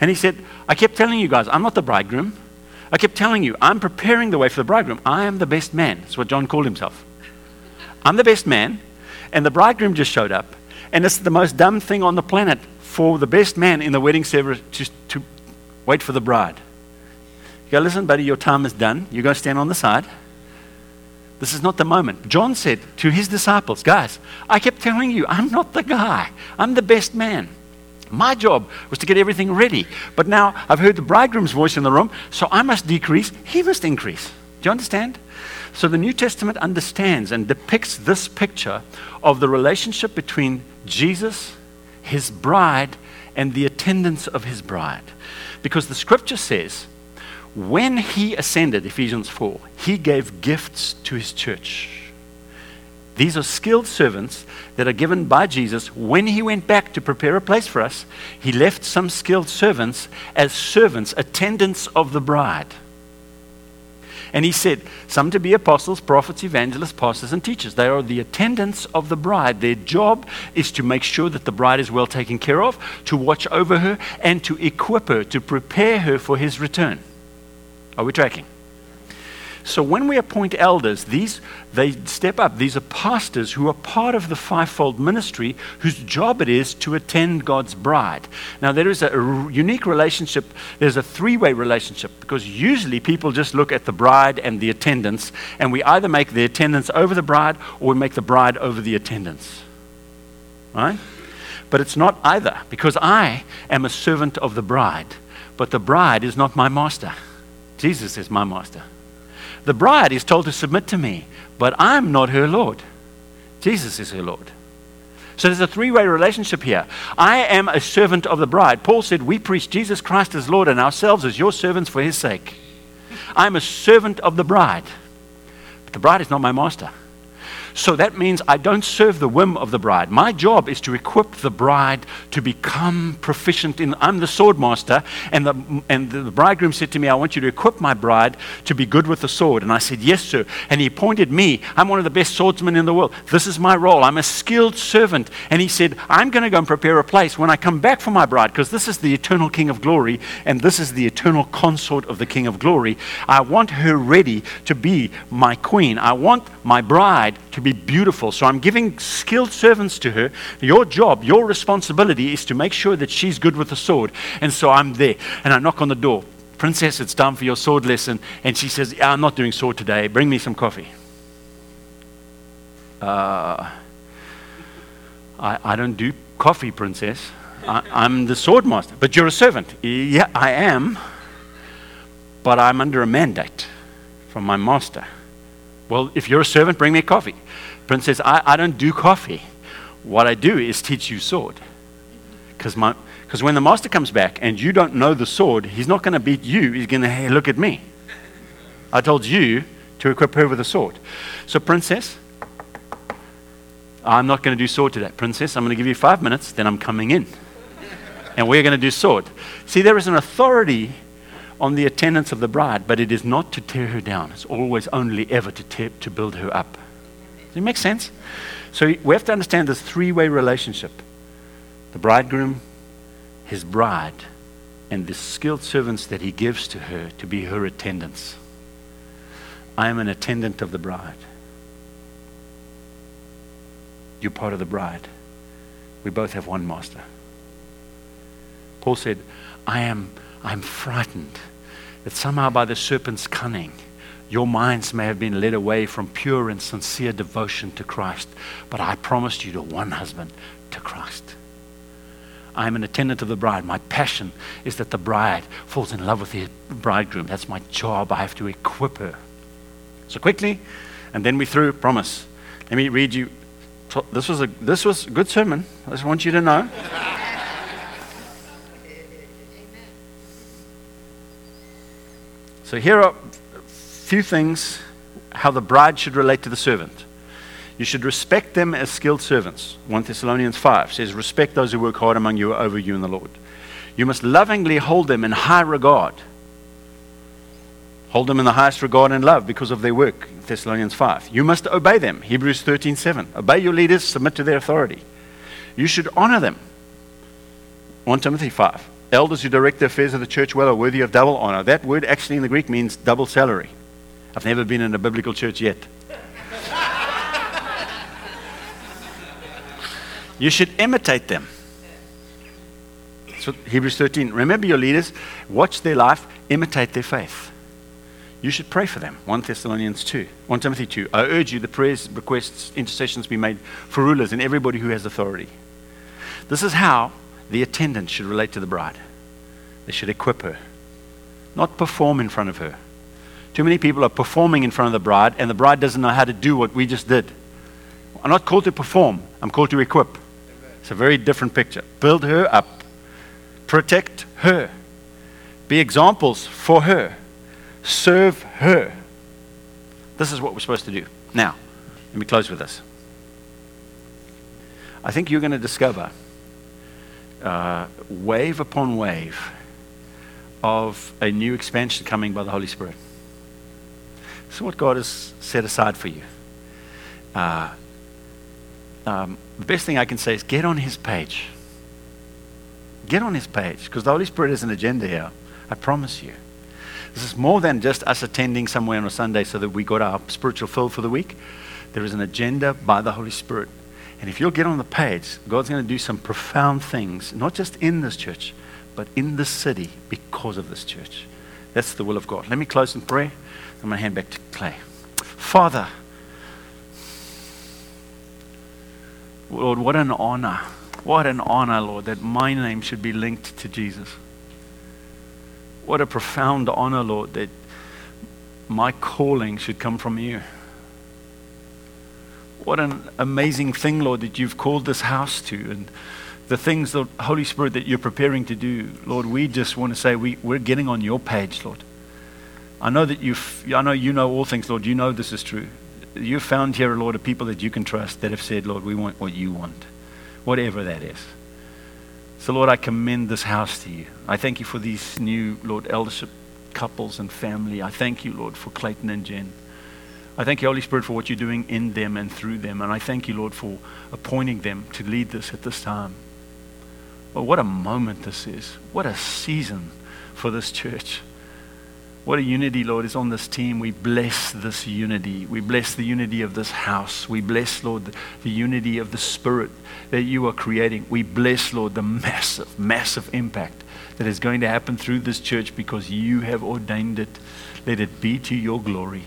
And he said, I kept telling you guys, I'm not the bridegroom. I kept telling you, I'm preparing the way for the bridegroom. I am the best man. That's what John called himself. I'm the best man, and the bridegroom just showed up. And it's the most dumb thing on the planet for the best man in the wedding service to, to wait for the bride. You go, listen, buddy, your time is done. Going to stand on the side. This is not the moment. John said to his disciples, guys, I kept telling you, I'm not the guy. I'm the best man. My job was to get everything ready. But now I've heard the bridegroom's voice in the room, so I must decrease, he must increase. Do you understand? So the New Testament understands and depicts this picture of the relationship between Jesus, his bride, and the attendants of his bride. Because the scripture says, when he ascended, Ephesians 4, he gave gifts to his church. These are skilled servants that are given by Jesus. When he went back to prepare a place for us, he left some skilled servants as servants, attendants of the bride. And he said, some to be apostles, prophets, evangelists, pastors, and teachers. They are the attendants of the bride. Their job is to make sure that the bride is well taken care of, to watch over her, and to equip her, to prepare her for his return. Are we tracking? So when we appoint elders, these they step up. These are pastors who are part of the fivefold ministry, whose job it is to attend God's bride. Now there is a unique relationship. There's a three-way relationship because usually people just look at the bride and the attendants, and we either make the attendants over the bride or we make the bride over the attendants. Right? But it's not either because I am a servant of the bride, but the bride is not my master. Jesus is my master. The bride is told to submit to me, but I'm not her Lord. Jesus is her Lord. So there's a three way relationship here. I am a servant of the bride. Paul said, We preach Jesus Christ as Lord and ourselves as your servants for his sake. I'm a servant of the bride, but the bride is not my master. So that means I don't serve the whim of the bride. My job is to equip the bride to become proficient in. I'm the sword master, and the, and the bridegroom said to me, I want you to equip my bride to be good with the sword. And I said, Yes, sir. And he appointed me. I'm one of the best swordsmen in the world. This is my role. I'm a skilled servant. And he said, I'm going to go and prepare a place when I come back for my bride, because this is the eternal King of glory, and this is the eternal consort of the King of glory. I want her ready to be my queen. I want my bride to be beautiful. So I'm giving skilled servants to her. Your job, your responsibility is to make sure that she's good with the sword. And so I'm there and I knock on the door. Princess, it's time for your sword lesson. And she says, yeah, I'm not doing sword today. Bring me some coffee. Uh, I, I don't do coffee, princess. I, I'm the sword master. But you're a servant. Yeah, I am. But I'm under a mandate from my master. Well, if you're a servant, bring me a coffee. Princess, I, I don't do coffee. What I do is teach you sword. Because when the master comes back and you don't know the sword, he's not going to beat you. He's going to, hey, look at me. I told you to equip her with a sword. So, princess, I'm not going to do sword today. Princess, I'm going to give you five minutes, then I'm coming in. And we're going to do sword. See, there is an authority on the attendants of the bride, but it is not to tear her down. It's always only ever to, tear, to build her up. Does it make sense? So we have to understand this three way relationship the bridegroom, his bride, and the skilled servants that he gives to her to be her attendants. I am an attendant of the bride. You're part of the bride. We both have one master. Paul said, I am I'm frightened that somehow by the serpent's cunning Your minds may have been led away from pure and sincere devotion to Christ, but I promised you to one husband, to Christ. I am an attendant of the bride. My passion is that the bride falls in love with the bridegroom. That's my job. I have to equip her. So quickly, and then we through. Promise. Let me read you. This was a this was a good sermon. I just want you to know. So here are a few things how the bride should relate to the servant. You should respect them as skilled servants. 1 Thessalonians 5 says, Respect those who work hard among you over you in the Lord. You must lovingly hold them in high regard. Hold them in the highest regard and love because of their work. Thessalonians 5. You must obey them. Hebrews 13 7. Obey your leaders, submit to their authority. You should honor them. 1 Timothy 5. Elders who direct the affairs of the church well are worthy of double honor. That word actually in the Greek means double salary. I've never been in a biblical church yet. you should imitate them. So Hebrews 13. Remember your leaders, watch their life, imitate their faith. You should pray for them. 1 Thessalonians 2, 1 Timothy 2. I urge you the prayers, requests, intercessions be made for rulers and everybody who has authority. This is how the attendant should relate to the bride. They should equip her, not perform in front of her. Too many people are performing in front of the bride, and the bride doesn't know how to do what we just did. I'm not called to perform, I'm called to equip. It's a very different picture. Build her up, protect her, be examples for her, serve her. This is what we're supposed to do. Now, let me close with this. I think you're going to discover uh, wave upon wave of a new expansion coming by the Holy Spirit. So, what God has set aside for you. Uh, um, the best thing I can say is get on His page. Get on His page because the Holy Spirit has an agenda here. I promise you. This is more than just us attending somewhere on a Sunday so that we got our spiritual fill for the week. There is an agenda by the Holy Spirit. And if you'll get on the page, God's going to do some profound things, not just in this church, but in this city because of this church. That's the will of God. Let me close in prayer. I'm going to hand back to Clay. Father, Lord, what an honor. What an honor, Lord, that my name should be linked to Jesus. What a profound honor, Lord, that my calling should come from you. What an amazing thing, Lord, that you've called this house to and the things, the Holy Spirit, that you're preparing to do. Lord, we just want to say we, we're getting on your page, Lord. I know that you've, I know you know all things, Lord. You know this is true. You've found here, Lord, a people that you can trust that have said, Lord, we want what you want, whatever that is. So, Lord, I commend this house to you. I thank you for these new, Lord, eldership couples and family. I thank you, Lord, for Clayton and Jen. I thank you, Holy Spirit, for what you're doing in them and through them. And I thank you, Lord, for appointing them to lead this at this time. Well, what a moment this is. What a season for this church. What a unity, Lord, is on this team. We bless this unity. We bless the unity of this house. We bless, Lord, the unity of the Spirit that you are creating. We bless, Lord, the massive, massive impact that is going to happen through this church because you have ordained it. Let it be to your glory.